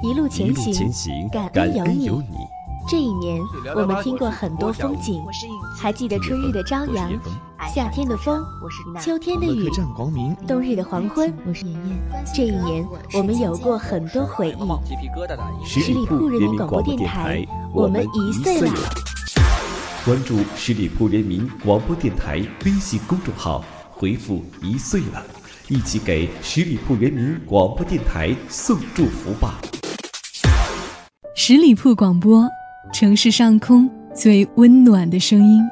一路前行，感恩有你。这一年，我们听过很多风景，还记得春日的朝阳，夏天的风，秋天的雨，冬日的黄昏。这一年，我们有过很多回忆。十里铺人民广播电台，我们一岁了。关注十里铺人民广播电台微信公众号，回复“一岁了”，一起给十里铺人民广播电台送祝福吧。十里铺广播，城市上空最温暖的声音。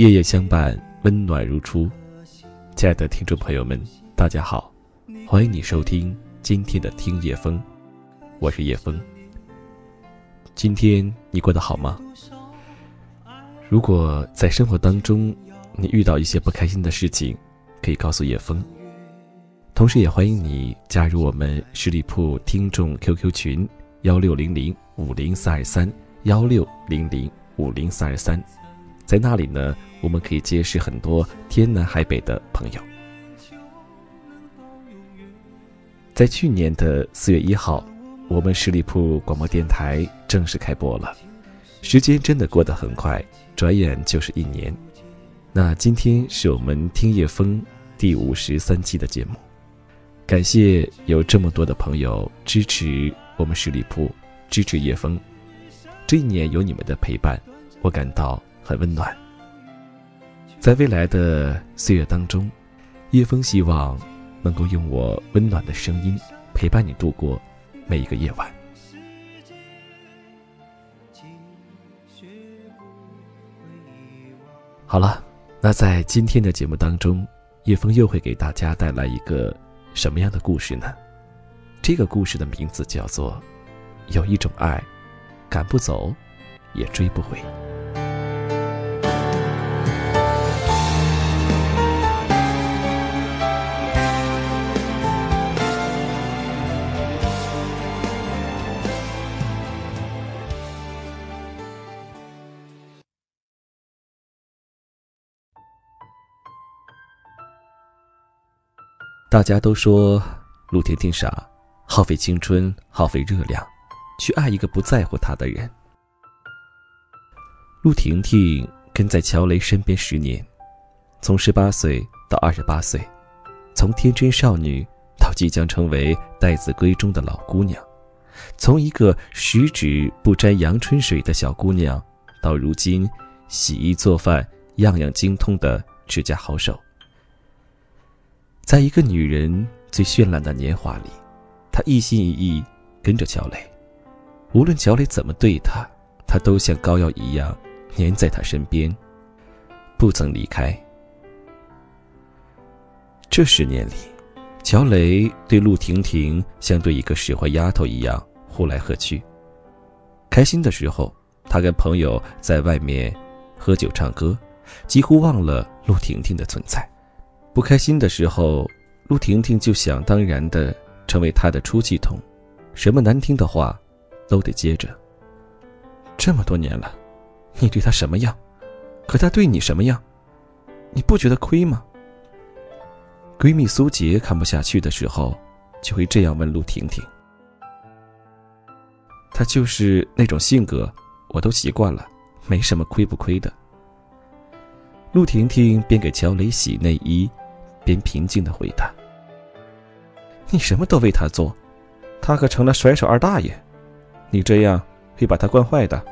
夜夜相伴，温暖如初。亲爱的听众朋友们，大家好，欢迎你收听今天的听夜风，我是叶风。今天你过得好吗？如果在生活当中你遇到一些不开心的事情，可以告诉叶风。同时也欢迎你加入我们十里铺听众 QQ 群幺六零零五零三二三幺六零零五零三二三。在那里呢，我们可以结识很多天南海北的朋友。在去年的四月一号，我们十里铺广播电台正式开播了，时间真的过得很快，转眼就是一年。那今天是我们听夜风第五十三期的节目，感谢有这么多的朋友支持我们十里铺，支持夜风。这一年有你们的陪伴，我感到。很温暖，在未来的岁月当中，叶枫希望能够用我温暖的声音陪伴你度过每一个夜晚。好了，那在今天的节目当中，叶枫又会给大家带来一个什么样的故事呢？这个故事的名字叫做《有一种爱，赶不走，也追不回》。大家都说陆婷婷傻，耗费青春，耗费热量，去爱一个不在乎她的人。陆婷婷跟在乔雷身边十年，从十八岁到二十八岁，从天真少女到即将成为待字闺中的老姑娘，从一个十指不沾阳春水的小姑娘，到如今洗衣做饭样样精通的指甲好手。在一个女人最绚烂的年华里，她一心一意跟着乔磊，无论乔磊怎么对她，她都像膏药一样粘在他身边，不曾离开。这十年里，乔磊对陆婷婷像对一个使唤丫头一样呼来喝去。开心的时候，他跟朋友在外面喝酒唱歌，几乎忘了陆婷婷的存在。不开心的时候，陆婷婷就想当然的成为他的出气筒，什么难听的话都得接着。这么多年了，你对他什么样？可他对你什么样？你不觉得亏吗？闺蜜苏杰看不下去的时候，就会这样问陆婷婷。他就是那种性格，我都习惯了，没什么亏不亏的。陆婷婷便给乔磊洗内衣。边平静的回答：“你什么都为他做，他可成了甩手二大爷，你这样会把他惯坏的。”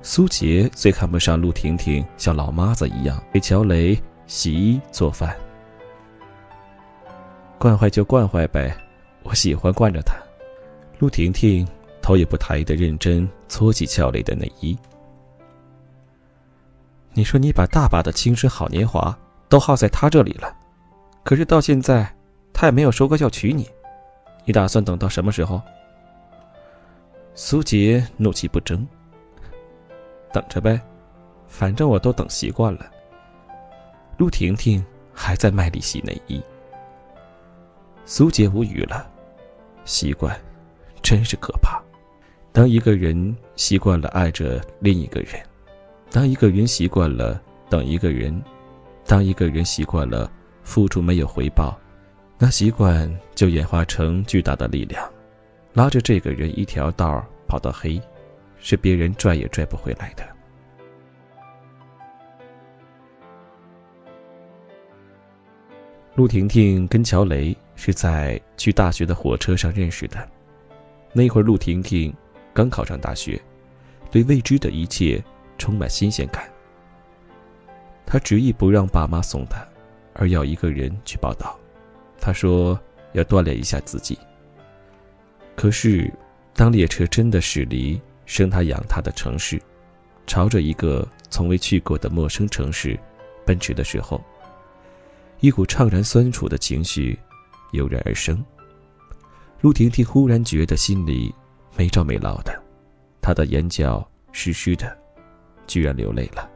苏杰最看不上陆婷婷像老妈子一样给乔雷洗衣做饭，惯坏就惯坏呗，我喜欢惯着他。陆婷婷头也不抬的认真搓起乔雷的内衣。你说你把大把的青春好年华。都耗在他这里了，可是到现在，他也没有说过要娶你，你打算等到什么时候？苏杰怒气不争。等着呗，反正我都等习惯了。陆婷婷还在卖力洗内衣。苏杰无语了，习惯，真是可怕。当一个人习惯了爱着另一个人，当一个人习惯了等一个人，当一个人习惯了付出没有回报，那习惯就演化成巨大的力量，拉着这个人一条道跑到黑。是别人拽也拽不回来的。陆婷婷跟乔雷是在去大学的火车上认识的。那会儿，陆婷婷刚考上大学，对未知的一切充满新鲜感。他执意不让爸妈送他，而要一个人去报道。他说要锻炼一下自己。可是，当列车真的驶离……生他养他的城市，朝着一个从未去过的陌生城市奔驰的时候，一股怅然酸楚的情绪油然而生。陆婷婷忽然觉得心里没着没落的，她的眼角湿湿的，居然流泪了。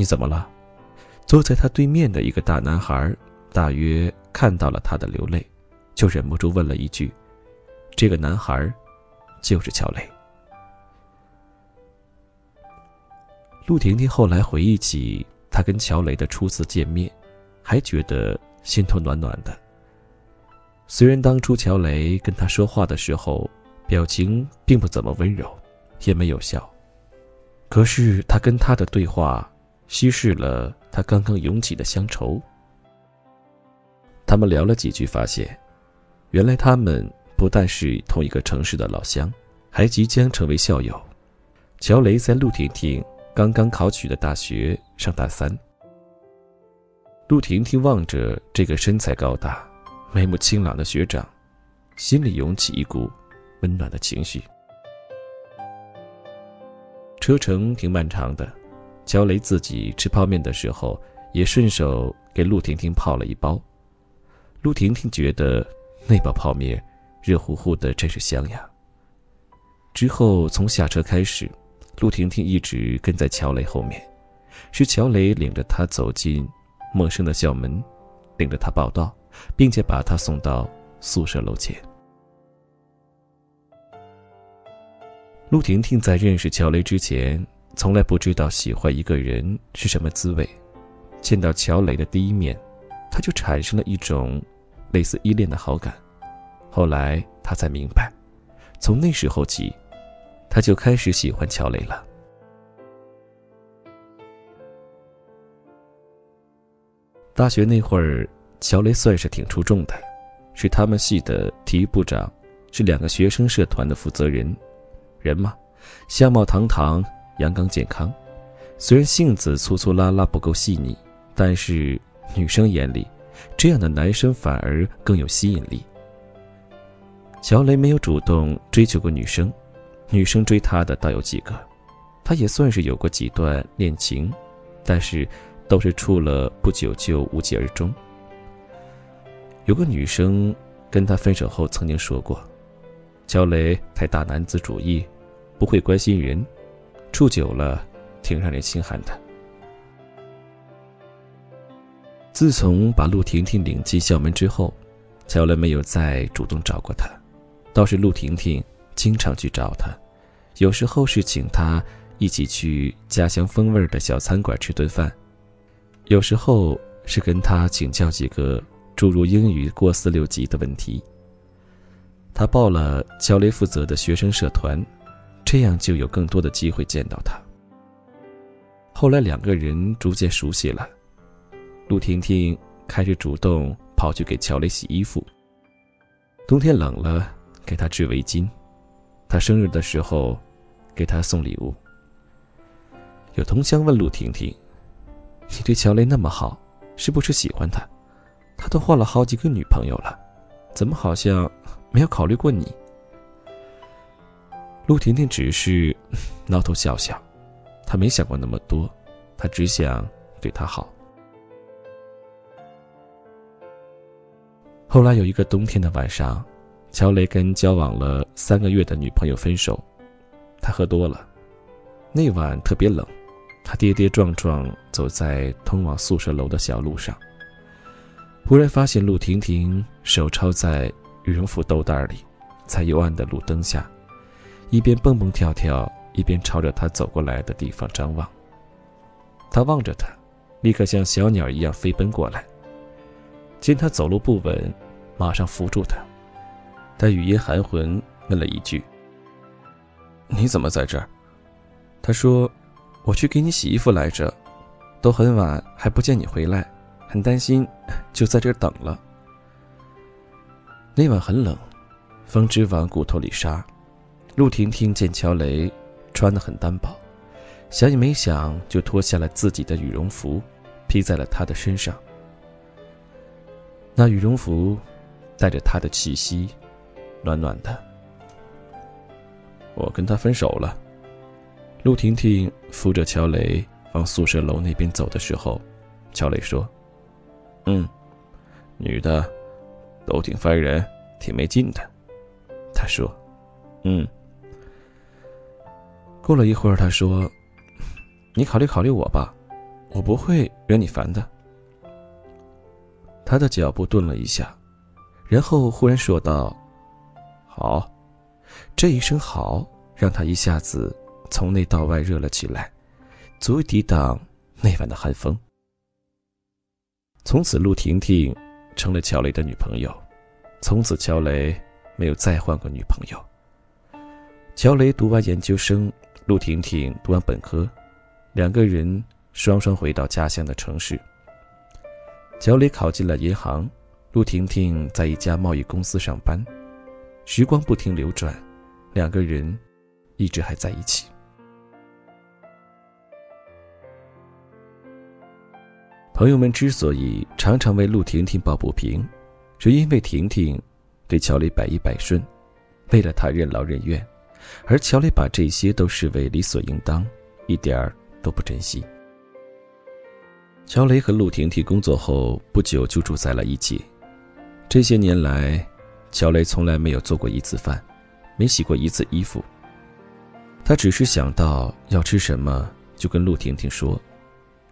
你怎么了？坐在他对面的一个大男孩大约看到了他的流泪，就忍不住问了一句：“这个男孩？”就是乔雷。陆婷婷后来回忆起她跟乔雷的初次见面，还觉得心头暖暖的。虽然当初乔雷跟她说话的时候，表情并不怎么温柔，也没有笑，可是他跟他的对话，稀释了他刚刚涌起的乡愁。他们聊了几句，发现，原来他们。不但是同一个城市的老乡，还即将成为校友。乔雷在陆婷婷刚刚考取的大学上大三。陆婷婷望着这个身材高大、眉目清朗的学长，心里涌起一股温暖的情绪。车程挺漫长的，乔雷自己吃泡面的时候，也顺手给陆婷婷泡了一包。陆婷婷觉得那包泡面。热乎乎的，真是香呀。之后从下车开始，陆婷婷一直跟在乔雷后面，是乔雷领着她走进陌生的校门，领着她报到，并且把她送到宿舍楼前。陆婷婷在认识乔雷之前，从来不知道喜欢一个人是什么滋味，见到乔雷的第一面，他就产生了一种类似依恋的好感。后来他才明白，从那时候起，他就开始喜欢乔雷了。大学那会儿，乔雷算是挺出众的，是他们系的体育部长，是两个学生社团的负责人。人嘛，相貌堂堂，阳刚健康，虽然性子粗粗拉拉不够细腻，但是女生眼里，这样的男生反而更有吸引力。乔雷没有主动追求过女生，女生追他的倒有几个，他也算是有过几段恋情，但是都是处了不久就无疾而终。有个女生跟他分手后曾经说过：“乔雷太大男子主义，不会关心人，处久了挺让人心寒的。”自从把陆婷婷领进校门之后，乔雷没有再主动找过她。倒是陆婷婷经常去找他，有时候是请他一起去家乡风味的小餐馆吃顿饭，有时候是跟他请教几个诸如英语过四六级的问题。他报了乔雷负责的学生社团，这样就有更多的机会见到他。后来两个人逐渐熟悉了，陆婷婷开始主动跑去给乔雷洗衣服。冬天冷了。给他织围巾，他生日的时候，给他送礼物。有同乡问陆婷婷：“你对乔雷那么好，是不是喜欢他？他都换了好几个女朋友了，怎么好像没有考虑过你？”陆婷婷只是挠头笑笑，她没想过那么多，她只想对他好。后来有一个冬天的晚上，乔雷跟交往了三个月的女朋友分手，他喝多了，那晚特别冷，他跌跌撞撞走在通往宿舍楼的小路上，忽然发现陆婷婷手抄在羽绒服兜袋里，在幽暗的路灯下，一边蹦蹦跳跳，一边朝着他走过来的地方张望。他望着他，立刻像小鸟一样飞奔过来。见他走路不稳，马上扶住他。他语音含混问了一句：“你怎么在这儿？”他说：“我去给你洗衣服来着，都很晚还不见你回来，很担心，就在这儿等了。”那晚很冷，风直往骨头里杀。陆婷婷见乔雷穿得很单薄，想也没想就脱下了自己的羽绒服，披在了他的身上。那羽绒服带着他的气息，暖暖的。我跟他分手了。陆婷婷扶着乔雷往宿舍楼那边走的时候，乔雷说：“嗯，女的都挺烦人，挺没劲的。”他说：“嗯。”过了一会儿，他说：“你考虑考虑我吧，我不会惹你烦的。”他的脚步顿了一下，然后忽然说道：“好。”这一声“好”让他一下子从内到外热了起来，足以抵挡那晚的寒风。从此，陆婷婷成了乔雷的女朋友。从此，乔雷没有再换过女朋友。乔雷读完研究生，陆婷婷读完本科，两个人双双回到家乡的城市。乔磊考进了银行，陆婷婷在一家贸易公司上班。时光不停流转，两个人一直还在一起。朋友们之所以常常为陆婷婷抱不平，是因为婷婷对乔磊百依百顺，为了他任劳任怨，而乔雷把这些都视为理所应当，一点儿都不珍惜。乔雷和陆婷婷工作后不久就住在了一起。这些年来，乔雷从来没有做过一次饭，没洗过一次衣服。他只是想到要吃什么就跟陆婷婷说，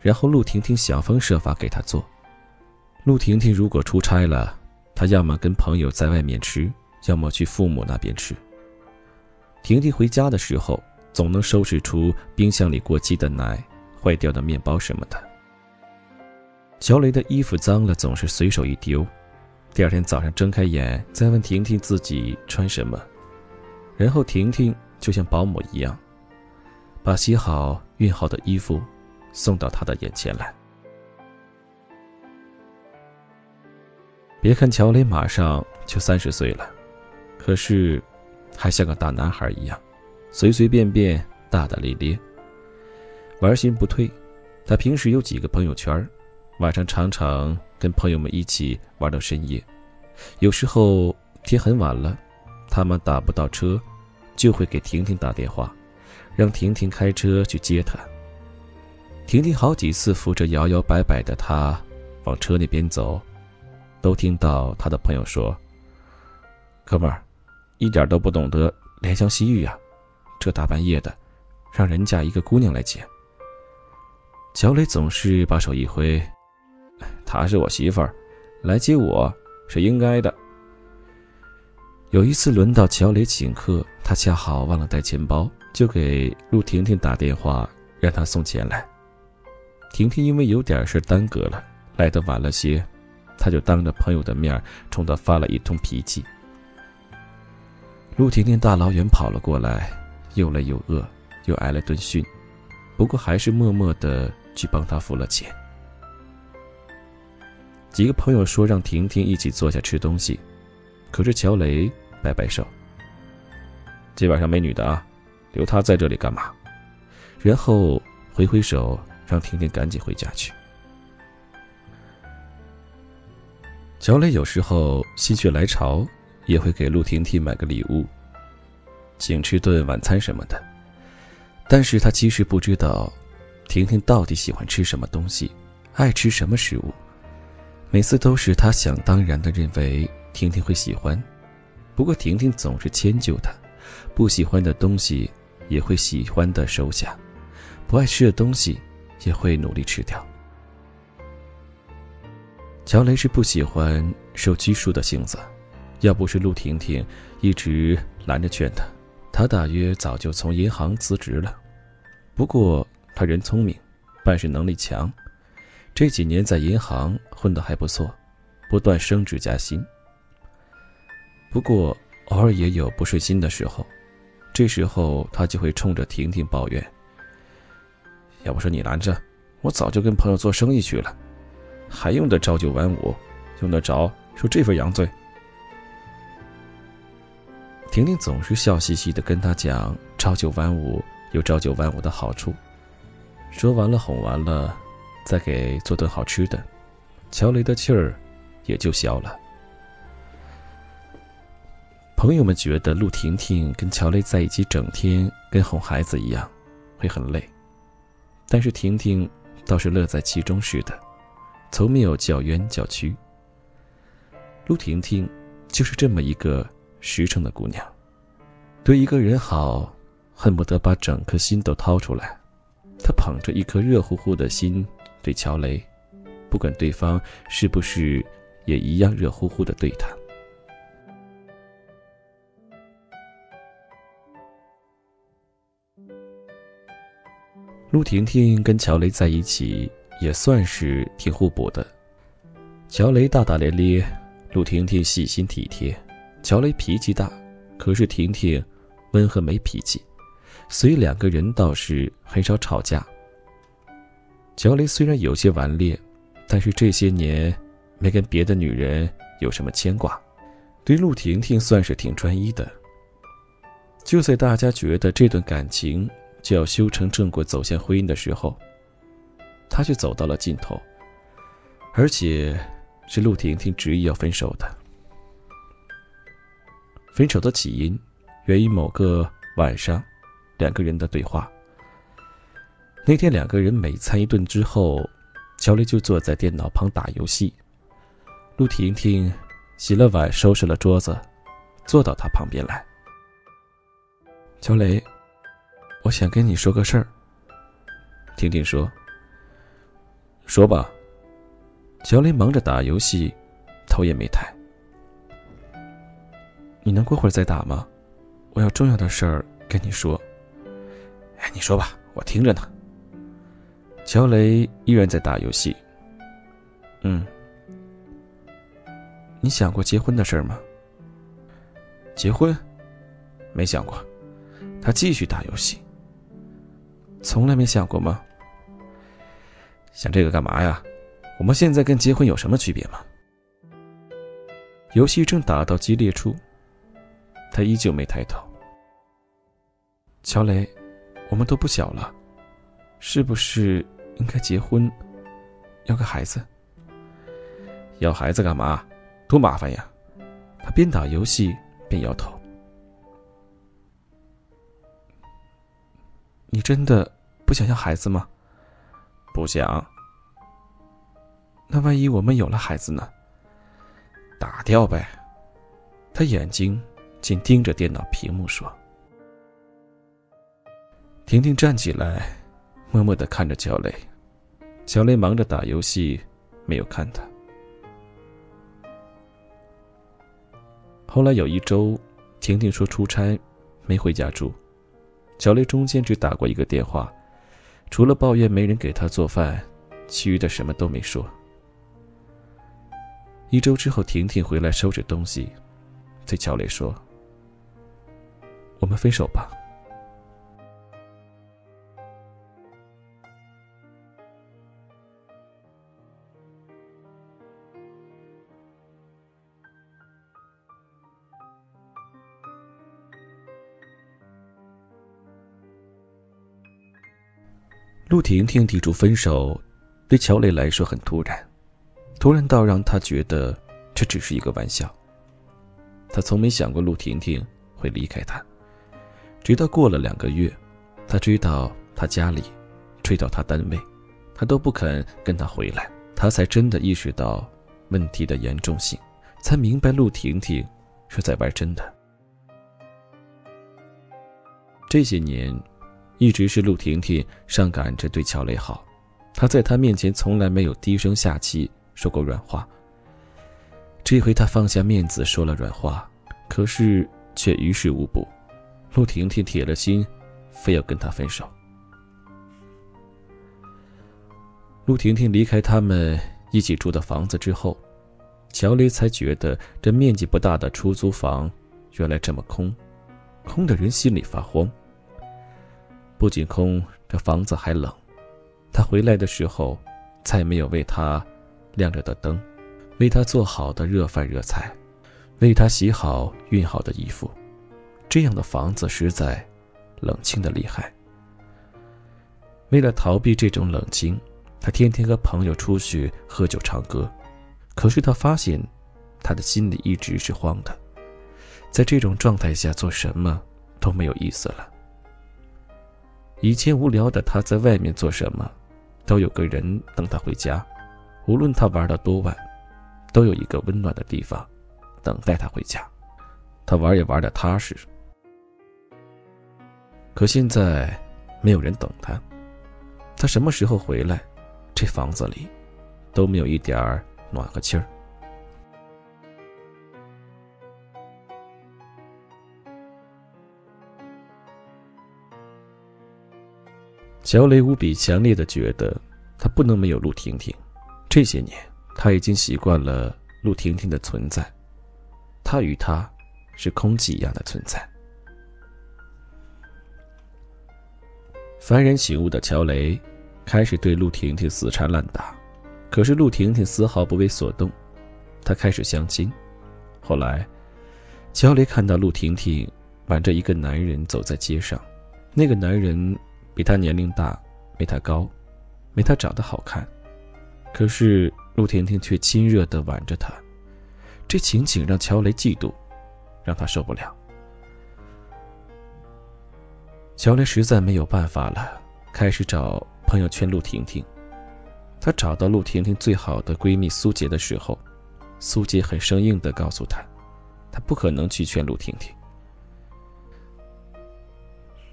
然后陆婷婷想方设法给他做。陆婷婷如果出差了，他要么跟朋友在外面吃，要么去父母那边吃。婷婷回家的时候，总能收拾出冰箱里过期的奶、坏掉的面包什么的。乔雷的衣服脏了，总是随手一丢。第二天早上睁开眼，再问婷婷自己穿什么，然后婷婷就像保姆一样，把洗好、熨好的衣服送到他的眼前来。别看乔雷马上就三十岁了，可是还像个大男孩一样，随随便便、大大咧咧，玩心不退。他平时有几个朋友圈晚上常常跟朋友们一起玩到深夜，有时候天很晚了，他们打不到车，就会给婷婷打电话，让婷婷开车去接他。婷婷好几次扶着摇摇摆摆的他往车那边走，都听到他的朋友说：“哥们儿，一点都不懂得怜香惜玉呀，这大半夜的，让人家一个姑娘来接。”乔磊总是把手一挥。她是我媳妇儿，来接我是应该的。有一次轮到乔磊请客，他恰好忘了带钱包，就给陆婷婷打电话，让她送钱来。婷婷因为有点事耽搁了，来的晚了些，他就当着朋友的面冲她发了一通脾气。陆婷婷大老远跑了过来，又累又饿，又挨了顿训，不过还是默默的去帮他付了钱。几个朋友说让婷婷一起坐下吃东西，可是乔雷摆摆手：“今晚上没女的啊，留她在这里干嘛？”然后挥挥手让婷婷赶紧回家去。乔雷有时候心血来潮，也会给陆婷婷买个礼物，请吃顿晚餐什么的。但是他其实不知道，婷婷到底喜欢吃什么东西，爱吃什么食物。每次都是他想当然的认为婷婷会喜欢，不过婷婷总是迁就他，不喜欢的东西也会喜欢的收下，不爱吃的东西也会努力吃掉。乔雷是不喜欢受拘束的性子，要不是陆婷婷一直拦着劝他，他大约早就从银行辞职了。不过他人聪明，办事能力强。这几年在银行混得还不错，不断升职加薪。不过偶尔也有不顺心的时候，这时候他就会冲着婷婷抱怨：“要不是你拦着，我早就跟朋友做生意去了，还用得朝九晚五，用得着受这份洋罪？”婷婷总是笑嘻嘻的跟他讲朝九晚五有朝九晚五的好处，说完了哄完了。再给做顿好吃的，乔雷的气儿也就消了。朋友们觉得陆婷婷跟乔雷在一起，整天跟哄孩子一样，会很累。但是婷婷倒是乐在其中似的，从没有叫冤叫屈。陆婷婷就是这么一个实诚的姑娘，对一个人好，恨不得把整颗心都掏出来。她捧着一颗热乎乎的心。对乔雷，不管对方是不是也一样热乎乎的对他。陆婷婷跟乔雷在一起也算是挺互补的。乔雷大大咧咧，陆婷婷细心体贴。乔雷脾气大，可是婷婷温和没脾气，所以两个人倒是很少吵架。乔雷虽然有些顽劣，但是这些年没跟别的女人有什么牵挂，对陆婷婷算是挺专一的。就在大家觉得这段感情就要修成正果、走向婚姻的时候，他却走到了尽头，而且是陆婷婷执意要分手的。分手的起因源于某个晚上，两个人的对话。那天两个人每餐一顿之后，乔雷就坐在电脑旁打游戏。陆婷婷洗了碗，收拾了桌子，坐到他旁边来。乔雷，我想跟你说个事儿。婷婷说：“说吧。”乔雷忙着打游戏，头也没抬。你能过会儿再打吗？我有重要的事儿跟你说。哎，你说吧，我听着呢。乔雷依然在打游戏。嗯，你想过结婚的事儿吗？结婚？没想过。他继续打游戏。从来没想过吗？想这个干嘛呀？我们现在跟结婚有什么区别吗？游戏正打到激烈处，他依旧没抬头。乔雷，我们都不小了，是不是？应该结婚，要个孩子。要孩子干嘛？多麻烦呀！他边打游戏边摇头。你真的不想要孩子吗？不想。那万一我们有了孩子呢？打掉呗。他眼睛紧盯着电脑屏幕说。婷婷站起来。默默的看着乔磊，乔磊忙着打游戏，没有看他。后来有一周，婷婷说出差，没回家住，乔磊中间只打过一个电话，除了抱怨没人给他做饭，其余的什么都没说。一周之后，婷婷回来收拾东西，对乔磊说：“我们分手吧。”陆婷婷提出分手，对乔磊来说很突然，突然到让他觉得这只是一个玩笑。他从没想过陆婷婷会离开他，直到过了两个月，他追到他家里，追到他单位，他都不肯跟他回来，他才真的意识到问题的严重性，才明白陆婷婷是在玩真的。这些年，一直是陆婷婷上赶着对乔磊好，他在他面前从来没有低声下气说过软话。这回他放下面子说了软话，可是却于事无补。陆婷婷铁了心，非要跟他分手。陆婷婷离开他们一起住的房子之后，乔雷才觉得这面积不大的出租房原来这么空，空的人心里发慌。不仅空，这房子还冷。他回来的时候，再没有为他亮着的灯，为他做好的热饭热菜，为他洗好熨好的衣服。这样的房子实在冷清的厉害。为了逃避这种冷清。他天天和朋友出去喝酒唱歌，可是他发现，他的心里一直是慌的。在这种状态下，做什么都没有意思了。以前无聊的他在外面做什么，都有个人等他回家，无论他玩到多晚，都有一个温暖的地方等待他回家。他玩也玩的踏实。可现在，没有人等他，他什么时候回来？这房子里都没有一点儿暖和气儿。乔雷无比强烈的觉得，他不能没有陆婷婷。这些年，他已经习惯了陆婷婷的存在，他与她是空气一样的存在。幡然醒悟的乔雷。开始对陆婷婷死缠烂打，可是陆婷婷丝毫不为所动。她开始相亲，后来，乔雷看到陆婷婷挽着一个男人走在街上，那个男人比她年龄大，没她高，没她长得好看，可是陆婷婷却亲热地挽着他，这情景让乔雷嫉妒，让他受不了。乔雷实在没有办法了，开始找。朋友劝陆婷婷，她找到陆婷婷最好的闺蜜苏杰的时候，苏杰很生硬的告诉她，她不可能去劝陆婷婷。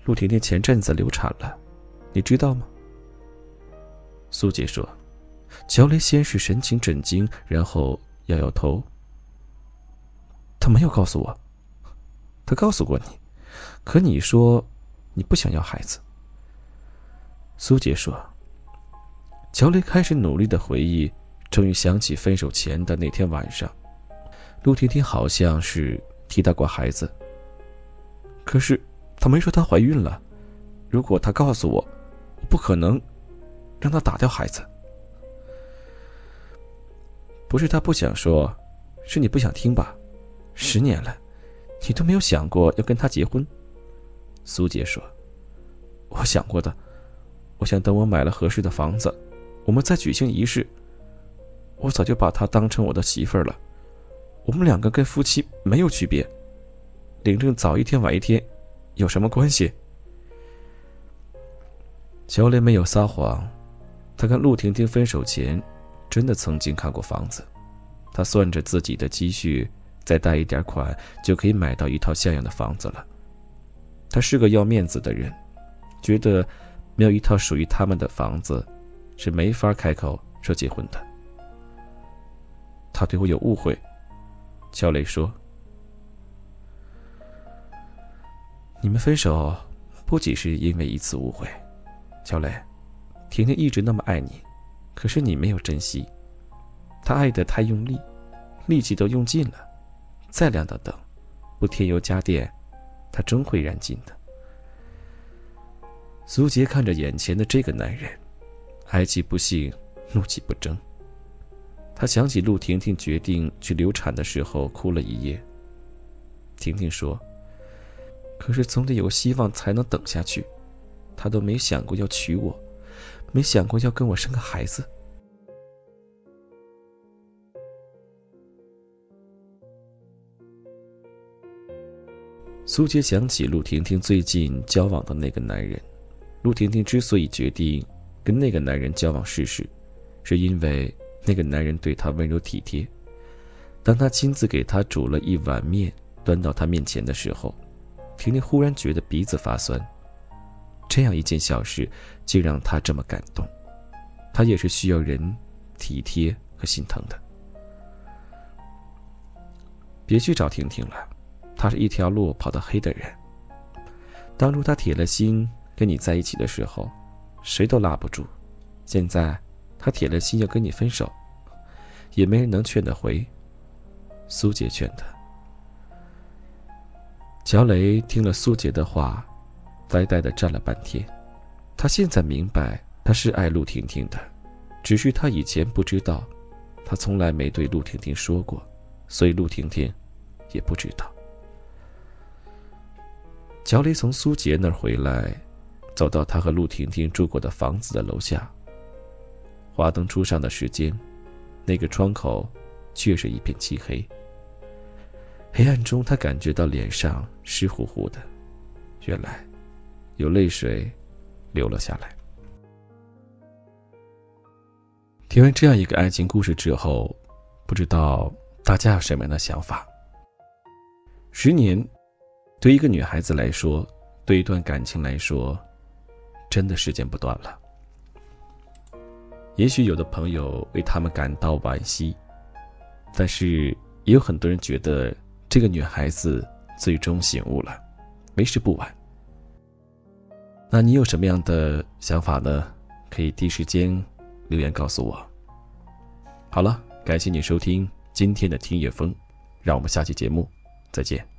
陆婷婷前阵子流产了，你知道吗？苏杰说。乔雷先是神情震惊，然后摇摇头。他没有告诉我，他告诉过你，可你说你不想要孩子。苏杰说：“乔雷开始努力的回忆，终于想起分手前的那天晚上，陆婷婷好像是提到过孩子。可是她没说她怀孕了。如果她告诉我，我不可能让她打掉孩子。不是她不想说，是你不想听吧？十年了，你都没有想过要跟他结婚。”苏杰说：“我想过的。”我想等我买了合适的房子，我们再举行仪式。我早就把她当成我的媳妇儿了，我们两个跟夫妻没有区别，领证早一天晚一天，有什么关系？乔莲没有撒谎，他跟陆婷婷分手前，真的曾经看过房子，他算着自己的积蓄，再贷一点款就可以买到一套像样的房子了。他是个要面子的人，觉得。没有一套属于他们的房子，是没法开口说结婚的。他对我有误会，乔雷说：“你们分手不仅是因为一次误会，乔雷，婷婷一直那么爱你，可是你没有珍惜，她爱的太用力，力气都用尽了，再亮的灯，不添油加电，他终会燃尽的。”苏杰看着眼前的这个男人，哀其不幸，怒其不争。他想起陆婷婷决定去流产的时候，哭了一夜。婷婷说：“可是总得有希望才能等下去。”他都没想过要娶我，没想过要跟我生个孩子。苏杰想起陆婷婷最近交往的那个男人。陆婷婷之所以决定跟那个男人交往试试，是因为那个男人对她温柔体贴。当他亲自给她煮了一碗面，端到她面前的时候，婷婷忽然觉得鼻子发酸。这样一件小事，竟让她这么感动。她也是需要人体贴和心疼的。别去找婷婷了，他是一条路跑到黑的人。当初他铁了心跟你在一起的时候，谁都拉不住。现在他铁了心要跟你分手，也没人能劝得回。苏杰劝他。乔雷听了苏杰的话，呆呆的站了半天。他现在明白，他是爱陆婷婷的，只是他以前不知道，他从来没对陆婷婷说过，所以陆婷婷也不知道。乔雷从苏杰那儿回来，走到他和陆婷婷住过的房子的楼下。华灯初上的时间，那个窗口却是一片漆黑。黑暗中，他感觉到脸上湿乎乎的，原来有泪水流了下来。听完这样一个爱情故事之后，不知道大家有什么样的想法？十年。对一个女孩子来说，对一段感情来说，真的时间不短了。也许有的朋友为他们感到惋惜，但是也有很多人觉得这个女孩子最终醒悟了，为时不晚。那你有什么样的想法呢？可以第一时间留言告诉我。好了，感谢你收听今天的听夜风，让我们下期节目再见。